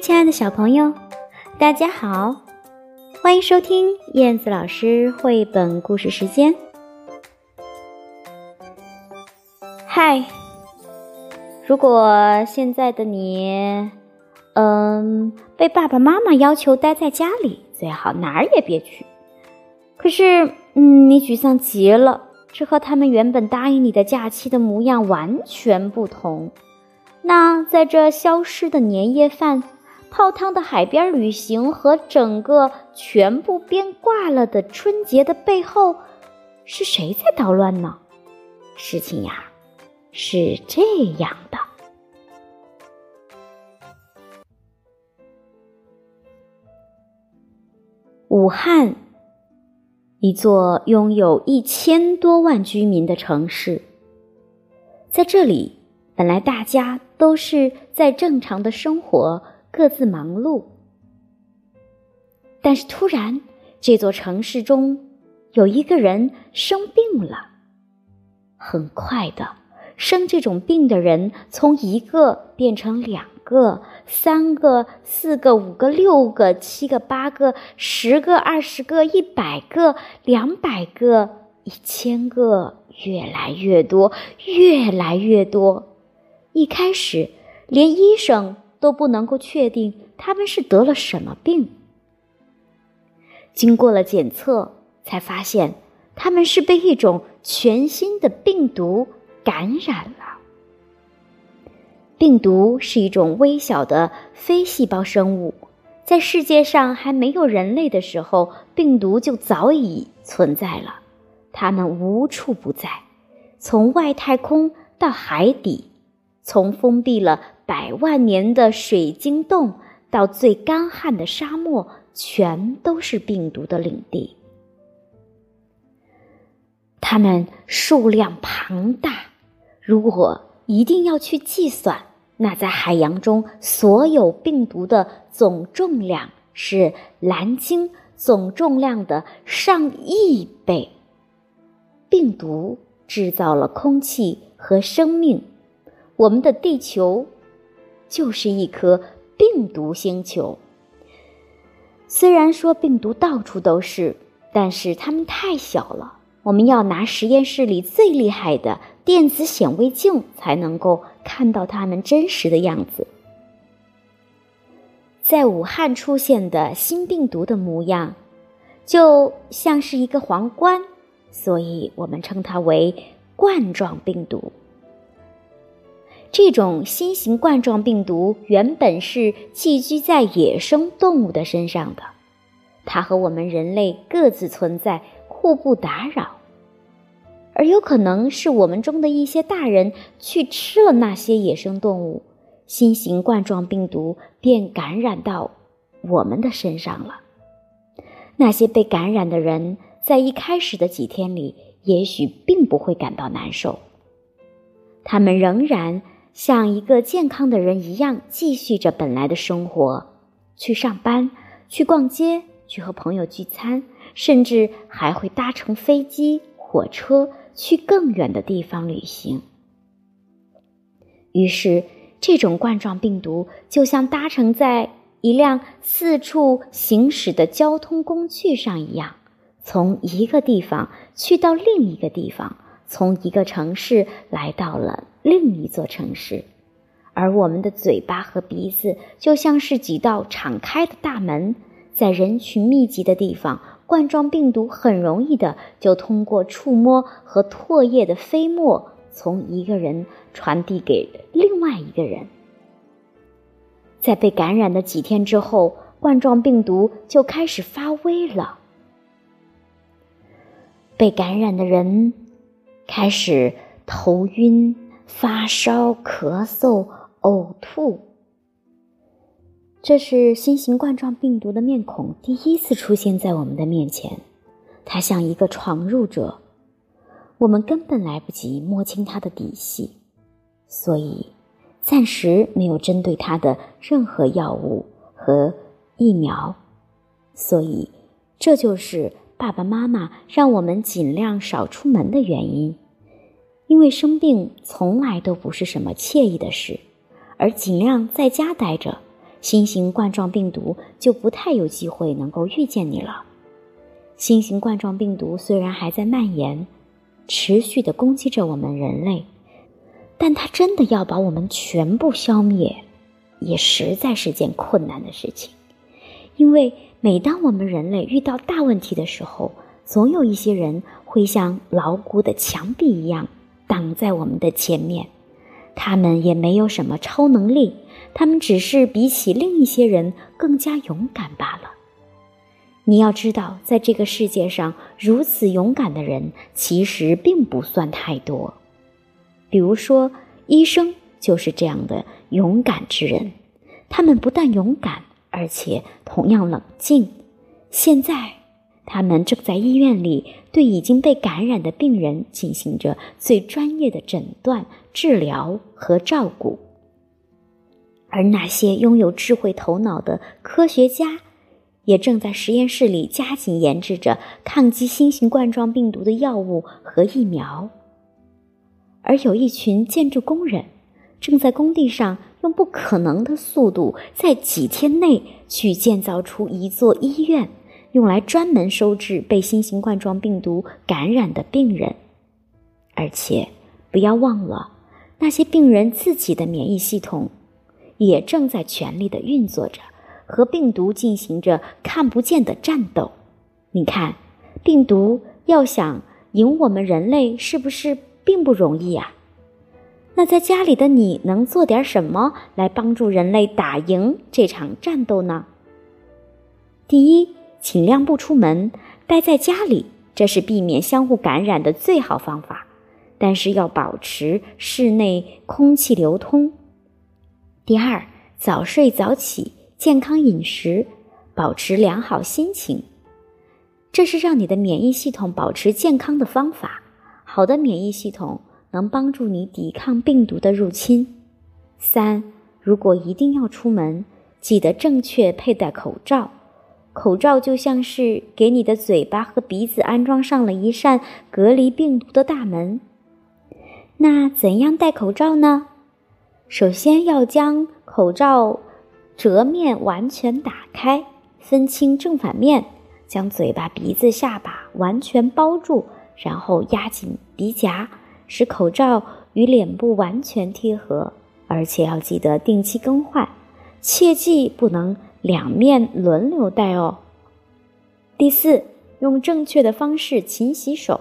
亲爱的小朋友，大家好，欢迎收听燕子老师绘本故事时间。嗨，如果现在的你，嗯，被爸爸妈妈要求待在家里，最好哪儿也别去。可是，嗯，你沮丧极了，这和他们原本答应你的假期的模样完全不同。那在这消失的年夜饭。泡汤的海边旅行和整个全部变卦了的春节的背后，是谁在捣乱呢？事情呀，是这样的：武汉，一座拥有一千多万居民的城市，在这里，本来大家都是在正常的生活。各自忙碌，但是突然，这座城市中有一个人生病了。很快的，生这种病的人从一个变成两个、三个、四个、五个、六个、七个、八个、十个、二十个、一百个、两百个、一千个，越来越多，越来越多。一开始，连医生。都不能够确定他们是得了什么病。经过了检测，才发现他们是被一种全新的病毒感染了。病毒是一种微小的非细胞生物，在世界上还没有人类的时候，病毒就早已存在了。它们无处不在，从外太空到海底，从封闭了。百万年的水晶洞到最干旱的沙漠，全都是病毒的领地。它们数量庞大，如果一定要去计算，那在海洋中所有病毒的总重量是蓝鲸总重量的上亿倍。病毒制造了空气和生命，我们的地球。就是一颗病毒星球。虽然说病毒到处都是，但是它们太小了，我们要拿实验室里最厉害的电子显微镜才能够看到它们真实的样子。在武汉出现的新病毒的模样，就像是一个皇冠，所以我们称它为冠状病毒。这种新型冠状病毒原本是寄居在野生动物的身上的，它和我们人类各自存在，互不打扰。而有可能是我们中的一些大人去吃了那些野生动物，新型冠状病毒便感染到我们的身上了。那些被感染的人在一开始的几天里，也许并不会感到难受，他们仍然。像一个健康的人一样，继续着本来的生活，去上班，去逛街，去和朋友聚餐，甚至还会搭乘飞机、火车去更远的地方旅行。于是，这种冠状病毒就像搭乘在一辆四处行驶的交通工具上一样，从一个地方去到另一个地方。从一个城市来到了另一座城市，而我们的嘴巴和鼻子就像是几道敞开的大门，在人群密集的地方，冠状病毒很容易的就通过触摸和唾液的飞沫，从一个人传递给另外一个人。在被感染的几天之后，冠状病毒就开始发威了，被感染的人。开始头晕、发烧、咳嗽、呕吐。这是新型冠状病毒的面孔第一次出现在我们的面前，它像一个闯入者，我们根本来不及摸清它的底细，所以暂时没有针对它的任何药物和疫苗。所以，这就是爸爸妈妈让我们尽量少出门的原因。因为生病从来都不是什么惬意的事，而尽量在家待着，新型冠状病毒就不太有机会能够遇见你了。新型冠状病毒虽然还在蔓延，持续的攻击着我们人类，但它真的要把我们全部消灭，也实在是件困难的事情。因为每当我们人类遇到大问题的时候，总有一些人会像牢固的墙壁一样挡在我们的前面。他们也没有什么超能力，他们只是比起另一些人更加勇敢罢了。你要知道，在这个世界上，如此勇敢的人其实并不算太多。比如说，医生就是这样的勇敢之人。他们不但勇敢，而且同样冷静。现在，他们正在医院里对已经被感染的病人进行着最专业的诊断、治疗和照顾。而那些拥有智慧头脑的科学家。也正在实验室里加紧研制着抗击新型冠状病毒的药物和疫苗，而有一群建筑工人正在工地上用不可能的速度，在几天内去建造出一座医院，用来专门收治被新型冠状病毒感染的病人。而且，不要忘了，那些病人自己的免疫系统也正在全力的运作着。和病毒进行着看不见的战斗，你看，病毒要想赢我们人类，是不是并不容易啊？那在家里的你能做点什么来帮助人类打赢这场战斗呢？第一，尽量不出门，待在家里，这是避免相互感染的最好方法。但是要保持室内空气流通。第二，早睡早起。健康饮食，保持良好心情，这是让你的免疫系统保持健康的方法。好的免疫系统能帮助你抵抗病毒的入侵。三，如果一定要出门，记得正确佩戴口罩。口罩就像是给你的嘴巴和鼻子安装上了一扇隔离病毒的大门。那怎样戴口罩呢？首先要将口罩。折面完全打开，分清正反面，将嘴巴、鼻子、下巴完全包住，然后压紧鼻夹，使口罩与脸部完全贴合。而且要记得定期更换，切记不能两面轮流戴哦。第四，用正确的方式勤洗手，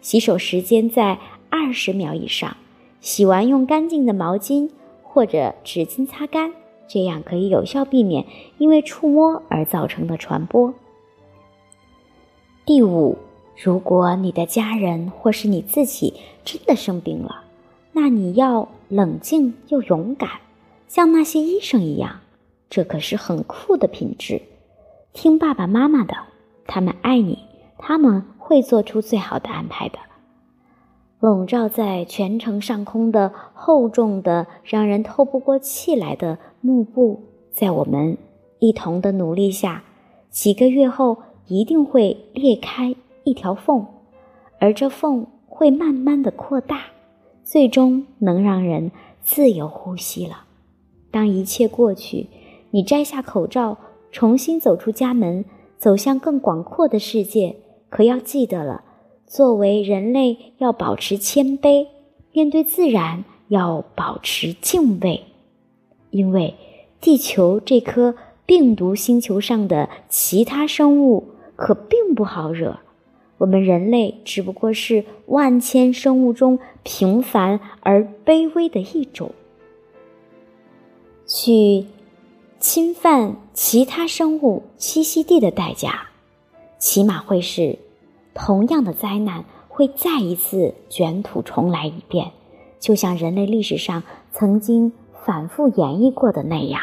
洗手时间在二十秒以上，洗完用干净的毛巾或者纸巾擦干。这样可以有效避免因为触摸而造成的传播。第五，如果你的家人或是你自己真的生病了，那你要冷静又勇敢，像那些医生一样，这可是很酷的品质。听爸爸妈妈的，他们爱你，他们会做出最好的安排的。笼罩在全城上空的厚重的、让人透不过气来的幕布，在我们一同的努力下，几个月后一定会裂开一条缝，而这缝会慢慢的扩大，最终能让人自由呼吸了。当一切过去，你摘下口罩，重新走出家门，走向更广阔的世界，可要记得了。作为人类，要保持谦卑，面对自然要保持敬畏，因为地球这颗病毒星球上的其他生物可并不好惹，我们人类只不过是万千生物中平凡而卑微的一种。去侵犯其他生物栖息地的代价，起码会是。同样的灾难会再一次卷土重来一遍，就像人类历史上曾经反复演绎过的那样。